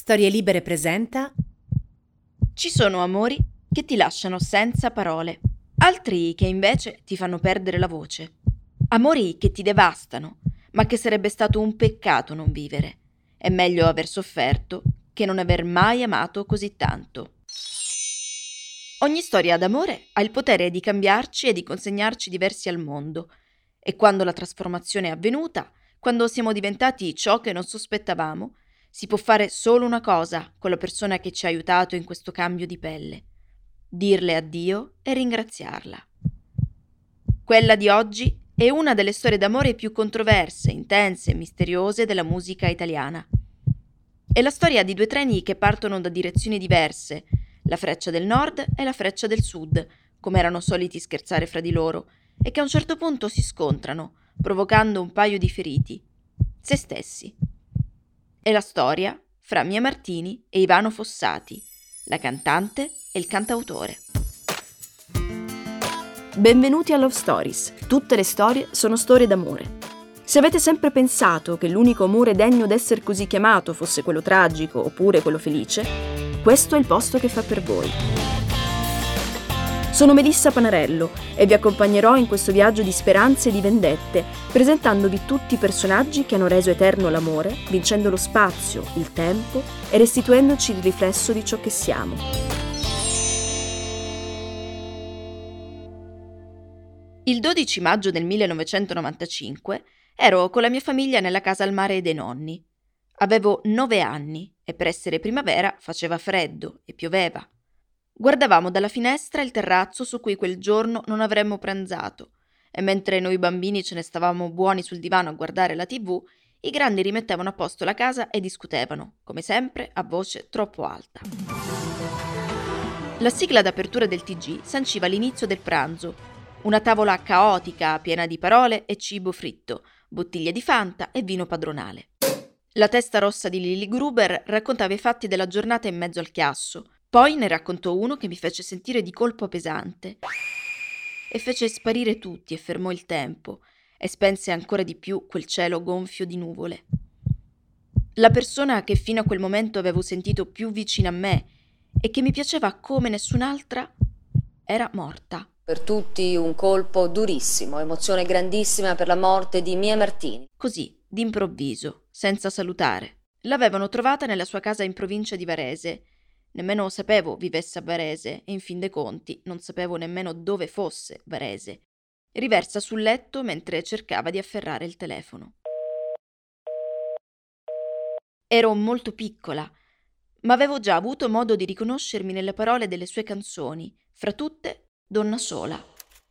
Storie Libere presenta Ci sono amori che ti lasciano senza parole, altri che invece ti fanno perdere la voce. Amori che ti devastano, ma che sarebbe stato un peccato non vivere. È meglio aver sofferto che non aver mai amato così tanto. Ogni storia d'amore ha il potere di cambiarci e di consegnarci diversi al mondo. E quando la trasformazione è avvenuta, quando siamo diventati ciò che non sospettavamo, si può fare solo una cosa con la persona che ci ha aiutato in questo cambio di pelle. Dirle addio e ringraziarla. Quella di oggi è una delle storie d'amore più controverse, intense e misteriose della musica italiana. È la storia di due treni che partono da direzioni diverse, la freccia del nord e la freccia del sud, come erano soliti scherzare fra di loro, e che a un certo punto si scontrano, provocando un paio di feriti, se stessi. È la storia fra Mia Martini e Ivano Fossati, la cantante e il cantautore. Benvenuti a Love Stories. Tutte le storie sono storie d'amore. Se avete sempre pensato che l'unico amore degno d'essere così chiamato fosse quello tragico oppure quello felice, questo è il posto che fa per voi. Sono Melissa Panarello e vi accompagnerò in questo viaggio di speranze e di vendette, presentandovi tutti i personaggi che hanno reso eterno l'amore, vincendo lo spazio, il tempo e restituendoci il riflesso di ciò che siamo. Il 12 maggio del 1995 ero con la mia famiglia nella casa al mare dei nonni. Avevo nove anni e per essere primavera faceva freddo e pioveva. Guardavamo dalla finestra il terrazzo su cui quel giorno non avremmo pranzato, e mentre noi bambini ce ne stavamo buoni sul divano a guardare la tv, i grandi rimettevano a posto la casa e discutevano, come sempre, a voce troppo alta. La sigla d'apertura del TG sanciva l'inizio del pranzo, una tavola caotica, piena di parole e cibo fritto, bottiglie di Fanta e vino padronale. La testa rossa di Lily Gruber raccontava i fatti della giornata in mezzo al chiasso, poi ne raccontò uno che mi fece sentire di colpo pesante e fece sparire tutti e fermò il tempo e spense ancora di più quel cielo gonfio di nuvole. La persona che fino a quel momento avevo sentito più vicina a me e che mi piaceva come nessun'altra era morta. Per tutti un colpo durissimo, emozione grandissima per la morte di Mia Martini. Così, d'improvviso, senza salutare. L'avevano trovata nella sua casa in provincia di Varese Nemmeno sapevo vivesse a Varese e in fin dei conti non sapevo nemmeno dove fosse Varese. Riversa sul letto mentre cercava di afferrare il telefono. Ero molto piccola, ma avevo già avuto modo di riconoscermi nelle parole delle sue canzoni, fra tutte Donna sola.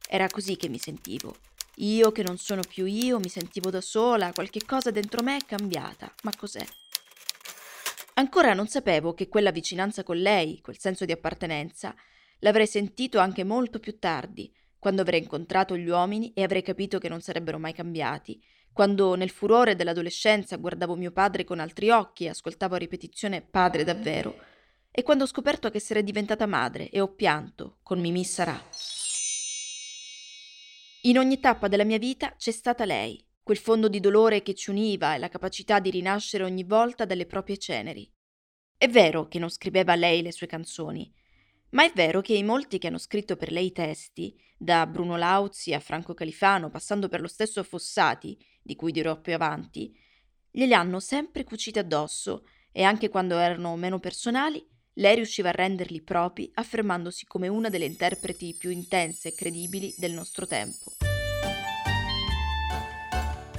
Era così che mi sentivo. Io che non sono più io, mi sentivo da sola, qualche cosa dentro me è cambiata. Ma cos'è? Ancora non sapevo che quella vicinanza con lei, quel senso di appartenenza, l'avrei sentito anche molto più tardi, quando avrei incontrato gli uomini e avrei capito che non sarebbero mai cambiati, quando nel furore dell'adolescenza guardavo mio padre con altri occhi e ascoltavo a ripetizione padre davvero, e quando ho scoperto che sarei diventata madre e ho pianto con Mimì Sarà. In ogni tappa della mia vita c'è stata lei, quel fondo di dolore che ci univa e la capacità di rinascere ogni volta dalle proprie ceneri. È vero che non scriveva lei le sue canzoni, ma è vero che i molti che hanno scritto per lei i testi, da Bruno Lauzi a Franco Califano, passando per lo stesso Fossati, di cui dirò più avanti, glieli hanno sempre cuciti addosso e anche quando erano meno personali, lei riusciva a renderli propri, affermandosi come una delle interpreti più intense e credibili del nostro tempo.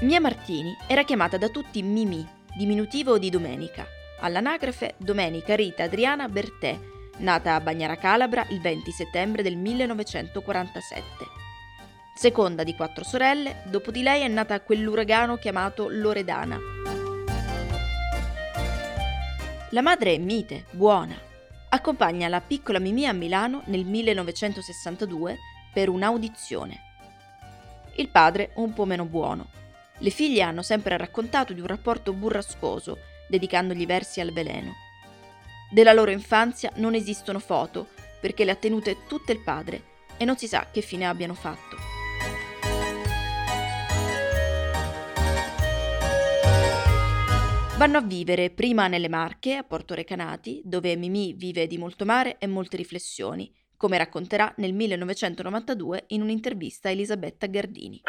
Mia Martini era chiamata da tutti Mimì, diminutivo di Domenica. All'anagrafe Domenica Rita Adriana Bertè, nata a Bagnara Calabra il 20 settembre del 1947. Seconda di quattro sorelle, dopo di lei è nata quell'uragano chiamato Loredana. La madre è mite, buona. Accompagna la piccola Mimì a Milano nel 1962 per un'audizione. Il padre un po' meno buono, le figlie hanno sempre raccontato di un rapporto burrascoso, dedicandogli versi al veleno. Della loro infanzia non esistono foto, perché le ha tenute tutte il padre e non si sa che fine abbiano fatto. Vanno a vivere prima nelle Marche, a Porto Recanati, dove Mimì vive di molto mare e molte riflessioni, come racconterà nel 1992 in un'intervista a Elisabetta Gardini.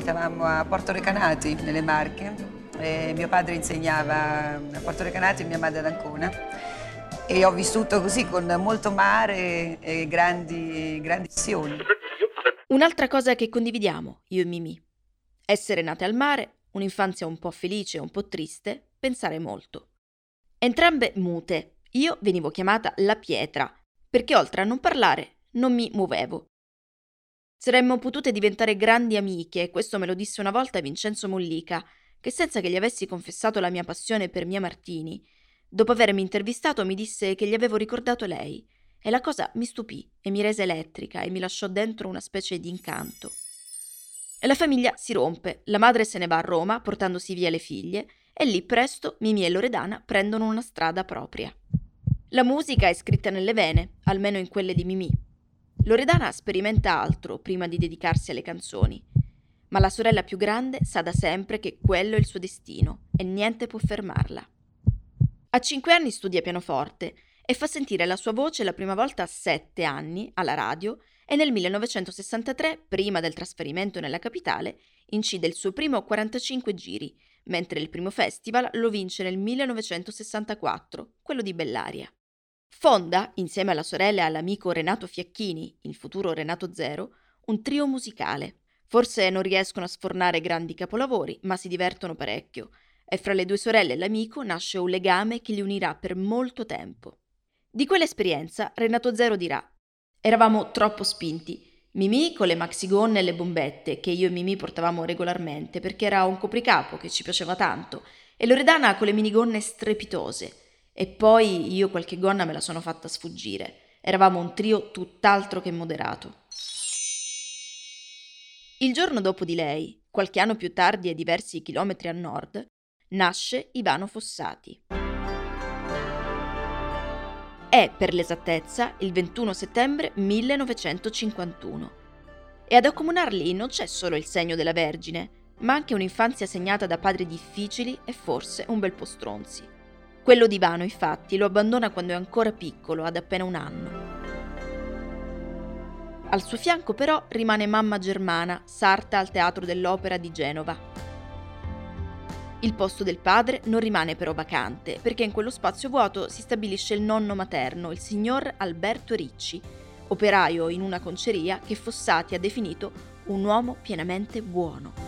Stavamo a Porto Recanati, nelle Marche, e mio padre insegnava a Porto Recanati e mia madre ad Ancona e ho vissuto così con molto mare e grandi, grandi azioni. Un'altra cosa che condividiamo, io e Mimì. Essere nate al mare, un'infanzia un po' felice e un po' triste, pensare molto. Entrambe mute, io venivo chiamata la pietra, perché oltre a non parlare non mi muovevo. Saremmo potute diventare grandi amiche, questo me lo disse una volta Vincenzo Mollica, che senza che gli avessi confessato la mia passione per Mia Martini, dopo avermi intervistato mi disse che gli avevo ricordato lei, e la cosa mi stupì e mi rese elettrica e mi lasciò dentro una specie di incanto. La famiglia si rompe, la madre se ne va a Roma portandosi via le figlie e lì presto Mimì e Loredana prendono una strada propria. La musica è scritta nelle vene, almeno in quelle di Mimì. Loredana sperimenta altro prima di dedicarsi alle canzoni, ma la sorella più grande sa da sempre che quello è il suo destino e niente può fermarla. A cinque anni studia pianoforte e fa sentire la sua voce la prima volta a sette anni alla radio e nel 1963, prima del trasferimento nella capitale, incide il suo primo 45 giri, mentre il primo festival lo vince nel 1964, quello di Bellaria. Fonda, insieme alla sorella e all'amico Renato Fiacchini, il futuro Renato Zero, un trio musicale. Forse non riescono a sfornare grandi capolavori, ma si divertono parecchio, e fra le due sorelle e l'amico nasce un legame che li unirà per molto tempo. Di quell'esperienza Renato Zero dirà: Eravamo troppo spinti, Mimì con le maxigonne e le bombette che io e Mimì portavamo regolarmente perché era un copricapo che ci piaceva tanto e Loredana con le minigonne strepitose e poi io qualche gonna me la sono fatta sfuggire. Eravamo un trio tutt'altro che moderato. Il giorno dopo di lei, qualche anno più tardi e diversi chilometri a nord, nasce Ivano Fossati. È, per l'esattezza, il 21 settembre 1951. E ad accomunarli non c'è solo il segno della Vergine, ma anche un'infanzia segnata da padri difficili e forse un bel po' stronzi. Quello di Ivano, infatti, lo abbandona quando è ancora piccolo, ad appena un anno. Al suo fianco però rimane mamma Germana, sarta al Teatro dell'Opera di Genova, il posto del padre non rimane però vacante, perché in quello spazio vuoto si stabilisce il nonno materno, il signor Alberto Ricci, operaio in una conceria che Fossati ha definito un uomo pienamente buono.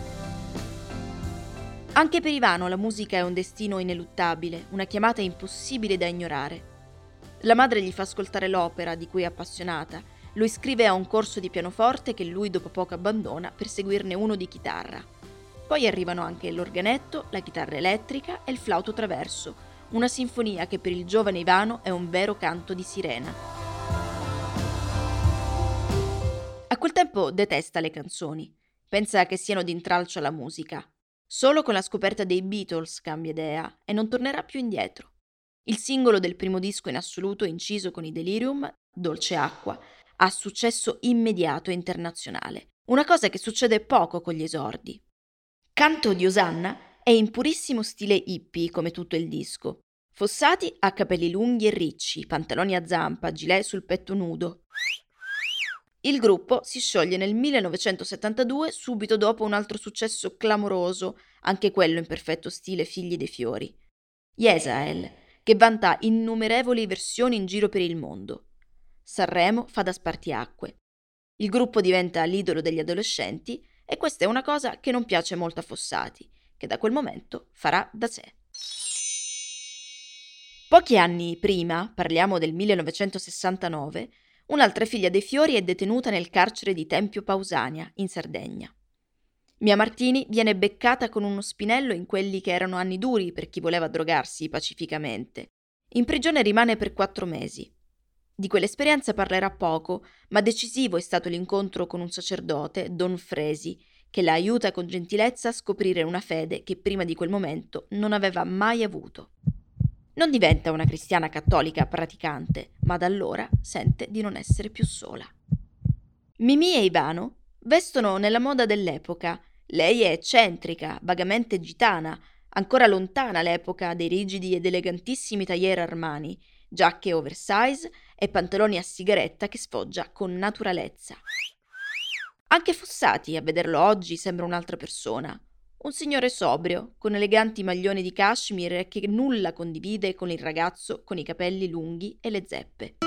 Anche per Ivano la musica è un destino ineluttabile, una chiamata impossibile da ignorare. La madre gli fa ascoltare l'opera di cui è appassionata, lo iscrive a un corso di pianoforte che lui dopo poco abbandona per seguirne uno di chitarra. Poi arrivano anche l'organetto, la chitarra elettrica e il flauto traverso, una sinfonia che per il giovane Ivano è un vero canto di sirena. A quel tempo detesta le canzoni, pensa che siano d'intralcio alla musica. Solo con la scoperta dei Beatles cambia idea e non tornerà più indietro. Il singolo del primo disco in assoluto inciso con i Delirium, Dolce Acqua, ha successo immediato e internazionale, una cosa che succede poco con gli esordi. Canto di Osanna è in purissimo stile hippie come tutto il disco. Fossati ha capelli lunghi e ricci, pantaloni a zampa, gilet sul petto nudo. Il gruppo si scioglie nel 1972 subito dopo un altro successo clamoroso, anche quello in perfetto stile Figli dei Fiori. Yesael, che vanta innumerevoli versioni in giro per il mondo. Sanremo fa da spartiacque. Il gruppo diventa l'idolo degli adolescenti e questa è una cosa che non piace molto a Fossati, che da quel momento farà da sé. Pochi anni prima, parliamo del 1969, un'altra figlia dei Fiori è detenuta nel carcere di Tempio Pausania, in Sardegna. Mia Martini viene beccata con uno spinello in quelli che erano anni duri per chi voleva drogarsi pacificamente. In prigione rimane per quattro mesi. Di quell'esperienza parlerà poco, ma decisivo è stato l'incontro con un sacerdote, Don Fresi, che la aiuta con gentilezza a scoprire una fede che prima di quel momento non aveva mai avuto. Non diventa una cristiana cattolica praticante, ma da allora sente di non essere più sola. Mimì e Ivano vestono nella moda dell'epoca. Lei è eccentrica, vagamente gitana, Ancora lontana l'epoca dei rigidi ed elegantissimi tailleur Armani, giacche oversize e pantaloni a sigaretta che sfoggia con naturalezza. Anche Fossati, a vederlo oggi, sembra un'altra persona. Un signore sobrio, con eleganti maglioni di cashmere che nulla condivide con il ragazzo con i capelli lunghi e le zeppe.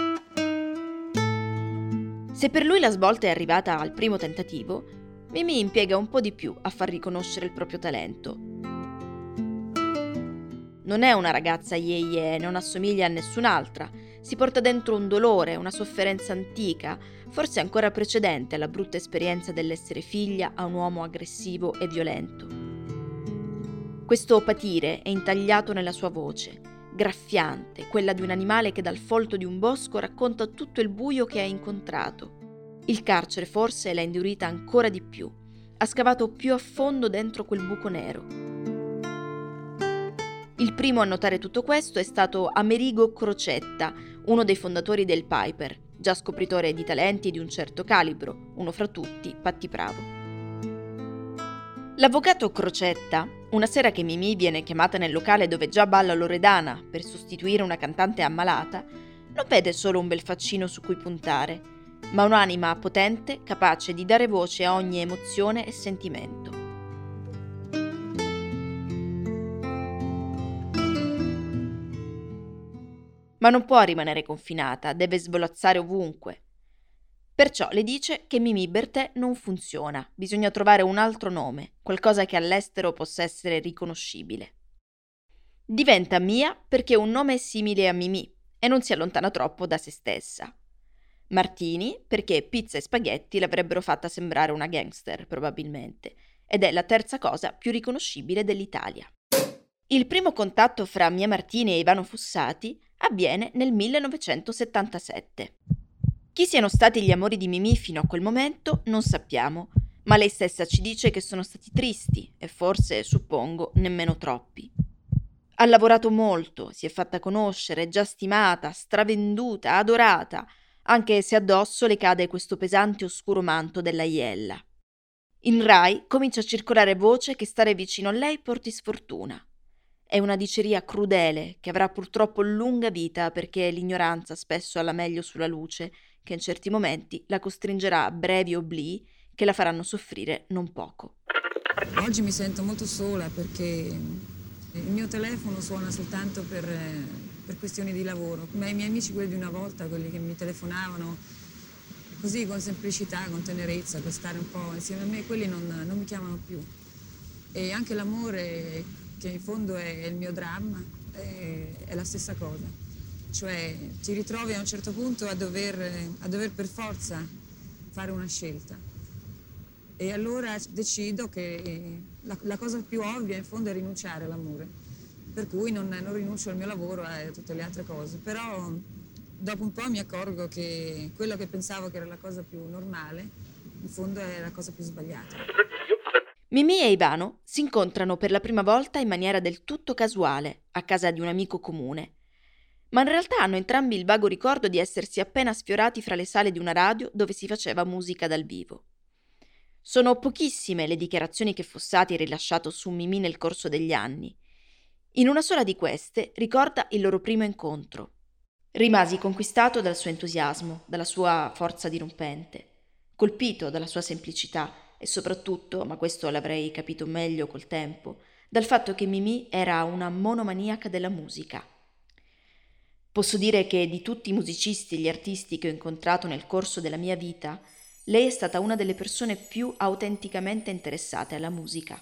Se per lui la svolta è arrivata al primo tentativo, Mimi impiega un po' di più a far riconoscere il proprio talento. Non è una ragazza ye ye, non assomiglia a nessun'altra, si porta dentro un dolore, una sofferenza antica, forse ancora precedente alla brutta esperienza dell'essere figlia a un uomo aggressivo e violento. Questo patire è intagliato nella sua voce, graffiante, quella di un animale che dal folto di un bosco racconta tutto il buio che ha incontrato il carcere forse l'ha indurita ancora di più, ha scavato più a fondo dentro quel buco nero. Il primo a notare tutto questo è stato Amerigo Crocetta, uno dei fondatori del Piper, già scopritore di talenti di un certo calibro, uno fra tutti, Patti Bravo. L'avvocato Crocetta, una sera che Mimì viene chiamata nel locale dove già balla Loredana per sostituire una cantante ammalata, non vede solo un bel faccino su cui puntare, ma un'anima potente capace di dare voce a ogni emozione e sentimento. Ma non può rimanere confinata, deve svolazzare ovunque. Perciò le dice che Mimi Bertè non funziona, bisogna trovare un altro nome, qualcosa che all'estero possa essere riconoscibile. Diventa Mia perché un nome è simile a Mimi e non si allontana troppo da se stessa. Martini, perché pizza e spaghetti l'avrebbero fatta sembrare una gangster, probabilmente, ed è la terza cosa più riconoscibile dell'Italia. Il primo contatto fra Mia Martini e Ivano Fossati avviene nel 1977. Chi siano stati gli amori di Mimì fino a quel momento non sappiamo, ma lei stessa ci dice che sono stati tristi e forse, suppongo, nemmeno troppi. Ha lavorato molto, si è fatta conoscere, già stimata, stravenduta, adorata, anche se addosso le cade questo pesante oscuro manto della iella. In Rai comincia a circolare voce che stare vicino a lei porti sfortuna. È una diceria crudele che avrà purtroppo lunga vita perché l'ignoranza spesso ha la meglio sulla luce, che in certi momenti la costringerà a brevi oblii che la faranno soffrire non poco. Oggi mi sento molto sola perché il mio telefono suona soltanto per per questioni di lavoro, ma i miei amici, quelli di una volta, quelli che mi telefonavano così con semplicità, con tenerezza, per stare un po' insieme a me, quelli non, non mi chiamano più. E anche l'amore, che in fondo è il mio dramma, è, è, la stessa cosa. Cioè ti ritrovi a un certo punto a dover, a dover per forza fare una scelta. E allora decido che la, la cosa più ovvia in fondo è rinunciare all'amore per cui non, non rinuncio al mio lavoro e a tutte le altre cose. Però dopo un po' mi accorgo che quello che pensavo che era la cosa più normale, in fondo è la cosa più sbagliata. Mimì e Ivano si incontrano per la prima volta in maniera del tutto casuale, a casa di un amico comune. Ma in realtà hanno entrambi il vago ricordo di essersi appena sfiorati fra le sale di una radio dove si faceva musica dal vivo. Sono pochissime le dichiarazioni che Fossati ha rilasciato su Mimì nel corso degli anni. In una sola di queste ricorda il loro primo incontro. Rimasi conquistato dal suo entusiasmo, dalla sua forza dirompente, colpito dalla sua semplicità e soprattutto, ma questo l'avrei capito meglio col tempo, dal fatto che Mimì era una monomaniaca della musica. Posso dire che di tutti i musicisti e gli artisti che ho incontrato nel corso della mia vita, lei è stata una delle persone più autenticamente interessate alla musica.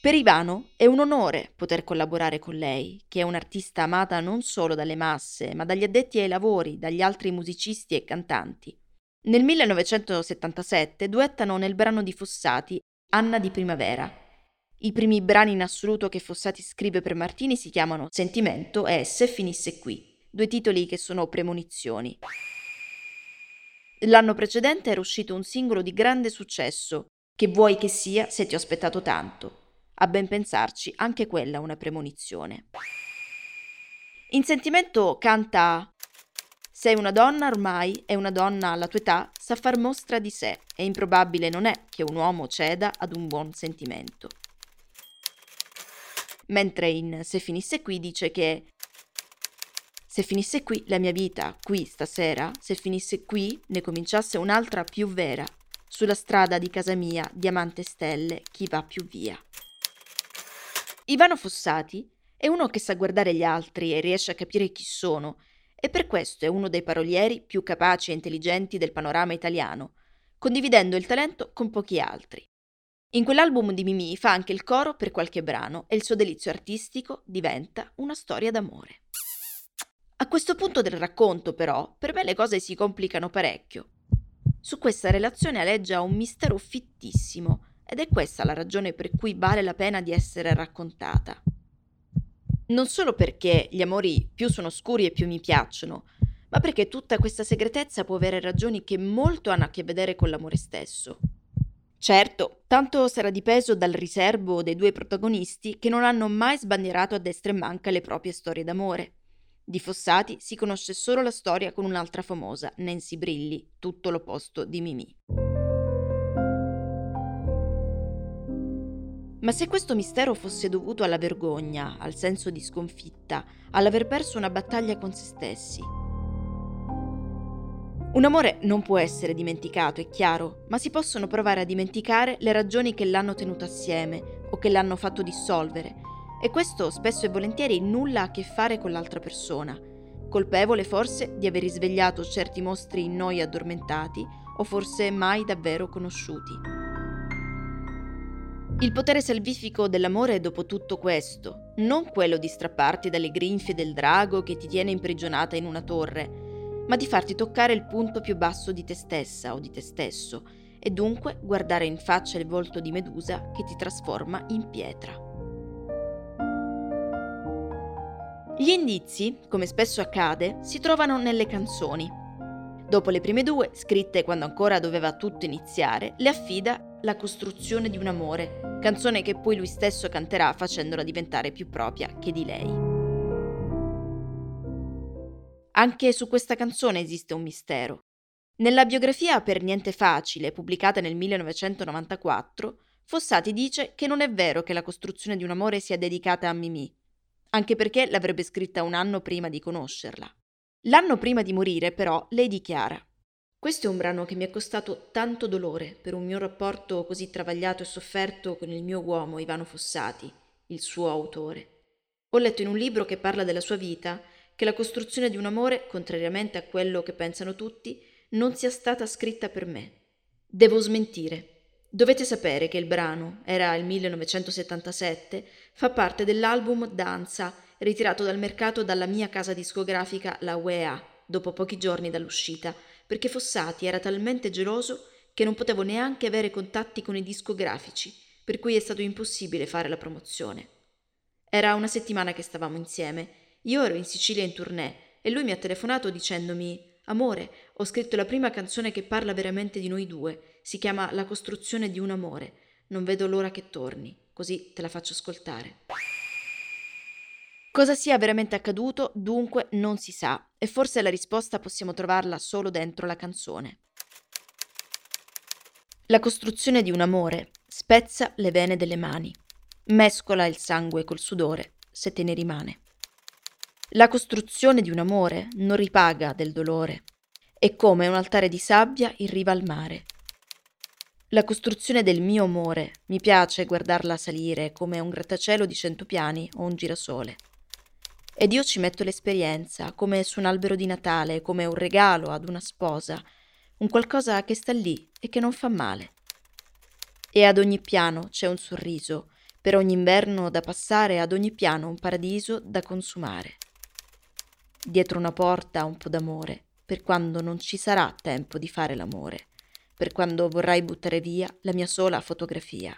Per Ivano è un onore poter collaborare con lei, che è un'artista amata non solo dalle masse, ma dagli addetti ai lavori, dagli altri musicisti e cantanti. Nel 1977 duettano nel brano di Fossati Anna di Primavera. I primi brani in assoluto che Fossati scrive per Martini si chiamano Sentimento e Se finisse qui, due titoli che sono premonizioni. L'anno precedente era uscito un singolo di grande successo, Che vuoi che sia se ti ho aspettato tanto, a ben pensarci, anche quella una premonizione. In sentimento canta Sei una donna ormai e una donna alla tua età sa far mostra di sé e improbabile non è che un uomo ceda ad un buon sentimento. Mentre in Se finisse qui dice che se finisse qui la mia vita, qui stasera, se finisse qui ne cominciasse un'altra più vera, sulla strada di casa mia, diamante stelle, chi va più via. Ivano Fossati è uno che sa guardare gli altri e riesce a capire chi sono, e per questo è uno dei parolieri più capaci e intelligenti del panorama italiano, condividendo il talento con pochi altri. In quell'album di Mimì fa anche il coro per qualche brano e il suo delizio artistico diventa una storia d'amore. A questo punto del racconto, però, per me le cose si complicano parecchio. Su questa relazione aleggia un mistero fittissimo ed è questa la ragione per cui vale la pena di essere raccontata. Non solo perché gli amori più sono scuri e più mi piacciono, ma perché tutta questa segretezza può avere ragioni che molto hanno a che vedere con l'amore stesso. Certo, tanto sarà dipeso dal riservo dei due protagonisti che non hanno mai sbandierato a destra e manca le proprie storie d'amore. Di Fossati si conosce solo la storia con un'altra famosa, Nancy Brilli, tutto l'opposto di Mimì. Ma se questo mistero fosse dovuto alla vergogna, al senso di sconfitta, all'aver perso una battaglia con se stessi. Un amore non può essere dimenticato, è chiaro, ma si possono provare a dimenticare le ragioni che l'hanno tenuto assieme o che l'hanno fatto dissolvere e questo spesso e volentieri nulla a che fare con l'altra persona, colpevole forse di aver risvegliato certi mostri in noi addormentati o forse mai davvero conosciuti. Il potere salvifico dell'amore è dopo tutto questo, non quello di strapparti dalle grinfie del drago che ti tiene imprigionata in una torre, ma di farti toccare il punto più basso di te stessa o di te stesso, e dunque guardare in faccia il volto di Medusa che ti trasforma in pietra. Gli indizi, come spesso accade, si trovano nelle canzoni. Dopo le prime due, scritte quando ancora doveva tutto iniziare, le affida La costruzione di un amore, canzone che poi lui stesso canterà facendola diventare più propria che di lei. Anche su questa canzone esiste un mistero. Nella biografia Per niente facile, pubblicata nel 1994, Fossati dice che non è vero che la costruzione di un amore sia dedicata a Mimì, anche perché l'avrebbe scritta un anno prima di conoscerla. L'anno prima di morire, però, lei dichiara questo è un brano che mi è costato tanto dolore per un mio rapporto così travagliato e sofferto con il mio uomo Ivano Fossati, il suo autore. Ho letto in un libro che parla della sua vita che la costruzione di un amore, contrariamente a quello che pensano tutti, non sia stata scritta per me. Devo smentire. Dovete sapere che il brano, era il 1977, fa parte dell'album Danza, ritirato dal mercato dalla mia casa discografica, la UEA, dopo pochi giorni dall'uscita, perché Fossati era talmente geloso che non potevo neanche avere contatti con i discografici, per cui è stato impossibile fare la promozione. Era una settimana che stavamo insieme, io ero in Sicilia in tournée e lui mi ha telefonato dicendomi Amore, ho scritto la prima canzone che parla veramente di noi due. Si chiama La costruzione di un amore. Non vedo l'ora che torni, così te la faccio ascoltare. Cosa sia veramente accaduto, dunque, non si sa, e forse la risposta possiamo trovarla solo dentro la canzone. La costruzione di un amore spezza le vene delle mani, mescola il sangue col sudore, se te ne rimane. La costruzione di un amore non ripaga del dolore, è come un altare di sabbia in riva al mare. La costruzione del mio amore mi piace guardarla salire come un grattacielo di cento piani o un girasole. Ed io ci metto l'esperienza, come su un albero di Natale, come un regalo ad una sposa, un qualcosa che sta lì e che non fa male. E ad ogni piano c'è un sorriso, per ogni inverno da passare, ad ogni piano un paradiso da consumare dietro una porta un po' d'amore, per quando non ci sarà tempo di fare l'amore, per quando vorrai buttare via la mia sola fotografia.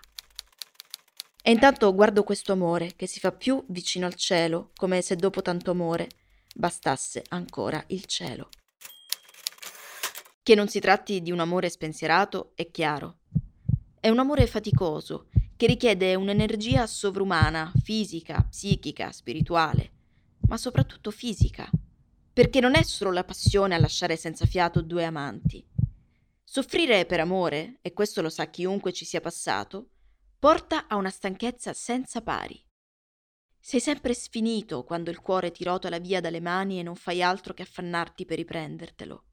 E intanto guardo questo amore che si fa più vicino al cielo, come se dopo tanto amore bastasse ancora il cielo. Che non si tratti di un amore spensierato è chiaro. È un amore faticoso, che richiede un'energia sovrumana, fisica, psichica, spirituale, ma soprattutto fisica, perché non è solo la passione a lasciare senza fiato due amanti. Soffrire per amore, e questo lo sa chiunque ci sia passato, porta a una stanchezza senza pari. Sei sempre sfinito quando il cuore ti rotola via dalle mani e non fai altro che affannarti per riprendertelo.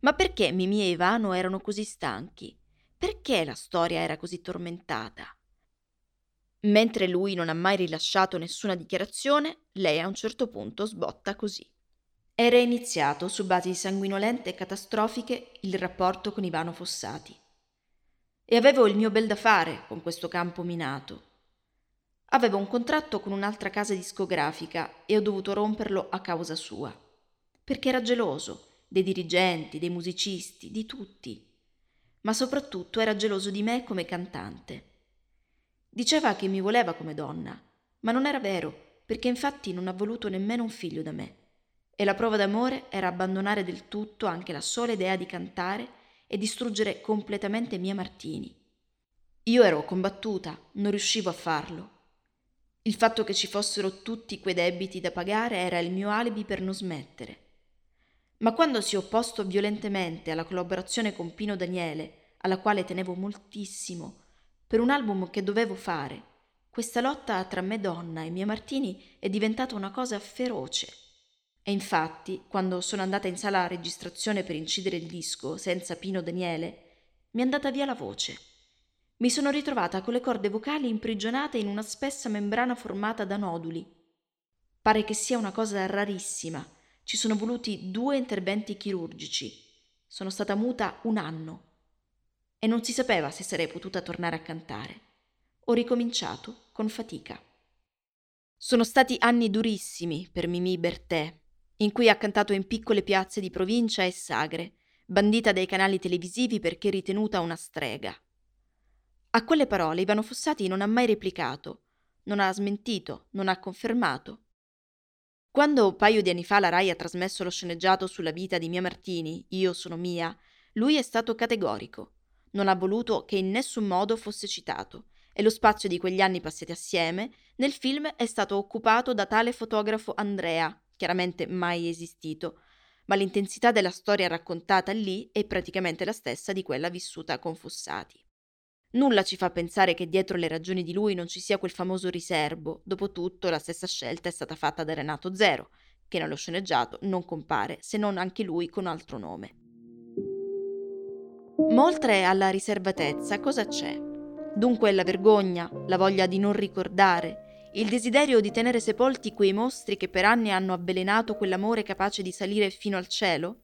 Ma perché Mimì e Ivano erano così stanchi? Perché la storia era così tormentata? Mentre lui non ha mai rilasciato nessuna dichiarazione, lei a un certo punto sbotta così. Era iniziato su basi sanguinolente e catastrofiche il rapporto con Ivano Fossati. E avevo il mio bel da fare con questo campo minato. Avevo un contratto con un'altra casa discografica e ho dovuto romperlo a causa sua. Perché era geloso dei dirigenti, dei musicisti, di tutti. Ma soprattutto era geloso di me come cantante. Diceva che mi voleva come donna, ma non era vero, perché infatti non ha voluto nemmeno un figlio da me. E la prova d'amore era abbandonare del tutto anche la sola idea di cantare e distruggere completamente Mia Martini. Io ero combattuta, non riuscivo a farlo il fatto che ci fossero tutti quei debiti da pagare era il mio alibi per non smettere. Ma quando si è opposto violentemente alla collaborazione con Pino Daniele, alla quale tenevo moltissimo, per un album che dovevo fare, questa lotta tra me donna e Mia Martini è diventata una cosa feroce. E infatti, quando sono andata in sala a registrazione per incidere il disco senza Pino Daniele, mi è andata via la voce. Mi sono ritrovata con le corde vocali imprigionate in una spessa membrana formata da noduli. Pare che sia una cosa rarissima. Ci sono voluti due interventi chirurgici. Sono stata muta un anno. E non si sapeva se sarei potuta tornare a cantare. Ho ricominciato con fatica. Sono stati anni durissimi per Mimì Bertè, in cui ha cantato in piccole piazze di provincia e sagre, bandita dai canali televisivi perché ritenuta una strega. A quelle parole Ivano Fossati non ha mai replicato, non ha smentito, non ha confermato. Quando un paio di anni fa la Rai ha trasmesso lo sceneggiato sulla vita di Mia Martini, Io sono Mia, lui è stato categorico. Non ha voluto che in nessun modo fosse citato e lo spazio di quegli anni passati assieme nel film è stato occupato da tale fotografo Andrea, chiaramente mai esistito, ma l'intensità della storia raccontata lì è praticamente la stessa di quella vissuta con Fossati. Nulla ci fa pensare che dietro le ragioni di lui non ci sia quel famoso riservo. Dopotutto, la stessa scelta è stata fatta da Renato Zero, che nello sceneggiato non compare, se non anche lui con altro nome. Ma oltre alla riservatezza, cosa c'è? Dunque la vergogna, la voglia di non ricordare, il desiderio di tenere sepolti quei mostri che per anni hanno avvelenato quell'amore capace di salire fino al cielo?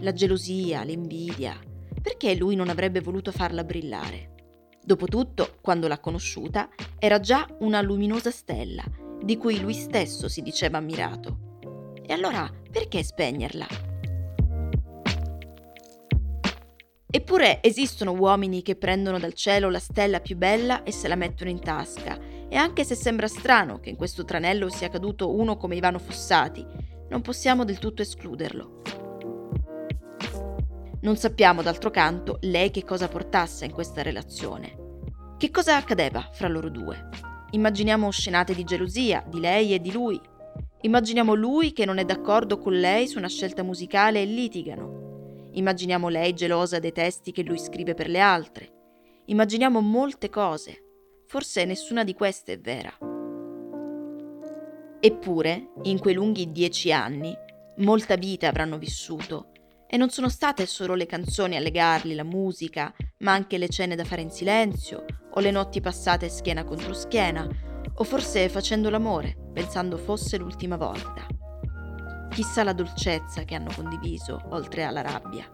La gelosia, l'invidia, perché lui non avrebbe voluto farla brillare? Dopotutto, quando l'ha conosciuta, era già una luminosa stella, di cui lui stesso si diceva ammirato. E allora perché spegnerla? Eppure esistono uomini che prendono dal cielo la stella più bella e se la mettono in tasca, e anche se sembra strano che in questo tranello sia caduto uno come Ivano Fossati, non possiamo del tutto escluderlo. Non sappiamo, d'altro canto, lei che cosa portasse in questa relazione. Che cosa accadeva fra loro due? Immaginiamo scenate di gelosia di lei e di lui. Immaginiamo lui che non è d'accordo con lei su una scelta musicale e litigano. Immaginiamo lei gelosa dei testi che lui scrive per le altre. Immaginiamo molte cose. Forse nessuna di queste è vera. Eppure, in quei lunghi dieci anni, molta vita avranno vissuto e non sono state solo le canzoni a legarli, la musica, ma anche le cene da fare in silenzio, o le notti passate schiena contro schiena, o forse facendo l'amore, pensando fosse l'ultima volta. Chissà la dolcezza che hanno condiviso, oltre alla rabbia.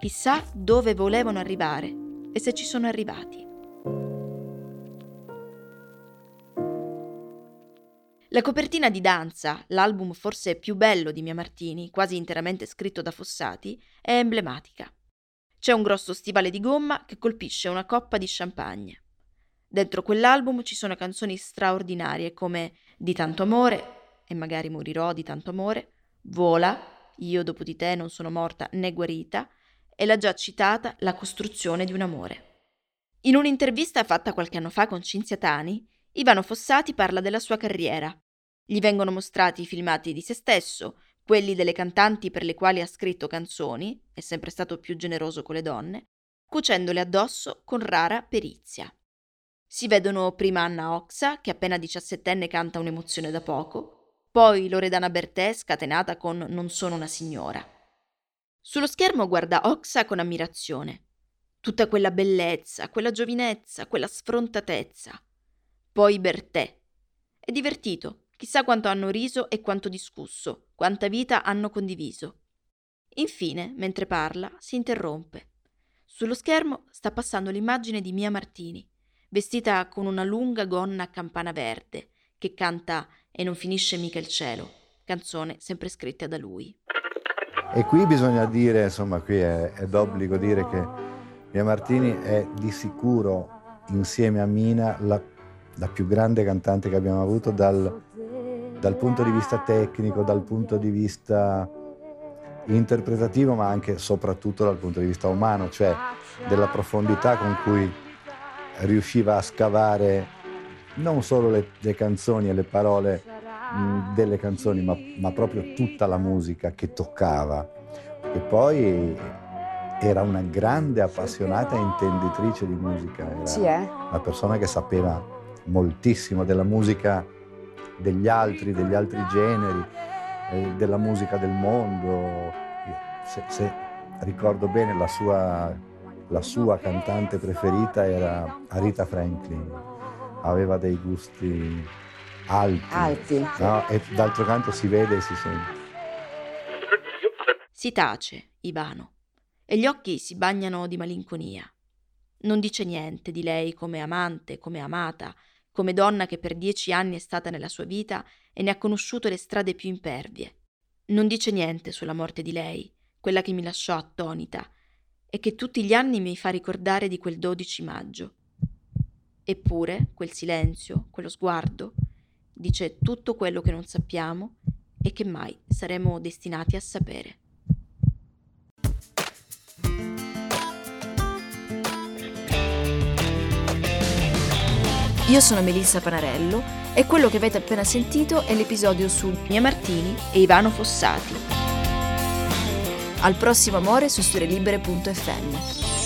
Chissà dove volevano arrivare e se ci sono arrivati. La copertina di Danza, l'album forse più bello di Mia Martini, quasi interamente scritto da Fossati, è emblematica. C'è un grosso stivale di gomma che colpisce una coppa di champagne. Dentro quell'album ci sono canzoni straordinarie come Di tanto amore, e magari morirò di tanto amore, Vola, Io dopo di te non sono morta né guarita, e la già citata La costruzione di un amore. In un'intervista fatta qualche anno fa con Cinzia Tani, Ivano Fossati parla della sua carriera gli vengono mostrati i filmati di se stesso, quelli delle cantanti per le quali ha scritto canzoni, è sempre stato più generoso con le donne, cucendole addosso con rara perizia. Si vedono prima Anna Oxa, che appena diciassettenne canta un'emozione da poco, poi Loredana Bertè scatenata con Non sono una signora. Sullo schermo guarda Oxa con ammirazione. Tutta quella bellezza, quella giovinezza, quella sfrontatezza. Poi Bertè. È divertito, chissà quanto hanno riso e quanto discusso, quanta vita hanno condiviso. Infine, mentre parla, si interrompe. Sullo schermo sta passando l'immagine di Mia Martini, vestita con una lunga gonna a campana verde, che canta E non finisce mica il cielo, canzone sempre scritta da lui. E qui bisogna dire, insomma, qui è, è d'obbligo dire che Mia Martini è di sicuro, insieme a Mina, la, la più grande cantante che abbiamo avuto dal, dal punto di vista tecnico, dal punto di vista interpretativo, ma anche soprattutto dal punto di vista umano, cioè della profondità con cui riusciva a scavare non solo le, le canzoni e le parole mh, delle canzoni, ma, ma, proprio tutta la musica che toccava. E poi era una grande appassionata intenditrice di musica, era sì, eh? una persona che sapeva moltissimo della musica degli altri, degli altri generi, eh, della musica del mondo. Se, se ricordo bene la sua, la sua, cantante preferita era Arita Franklin, aveva dei gusti alti, alti. No? e d'altro canto si vede e si sente. Si tace, Ivano e gli occhi si bagnano di malinconia. Non dice niente di lei come amante, come amata, come donna che per dieci anni è stata nella sua vita e ne ha conosciuto le strade più impervie. Non dice niente sulla morte di lei, quella che mi lasciò attonita e che tutti gli anni mi fa ricordare di quel 12 maggio. Eppure quel silenzio, quello sguardo, dice tutto quello che non sappiamo e che mai saremo destinati a sapere. Io sono Melissa Panarello e quello che avete appena sentito è l'episodio su Mia Martini e Ivano Fossati. Al prossimo amore su storielibere.fm.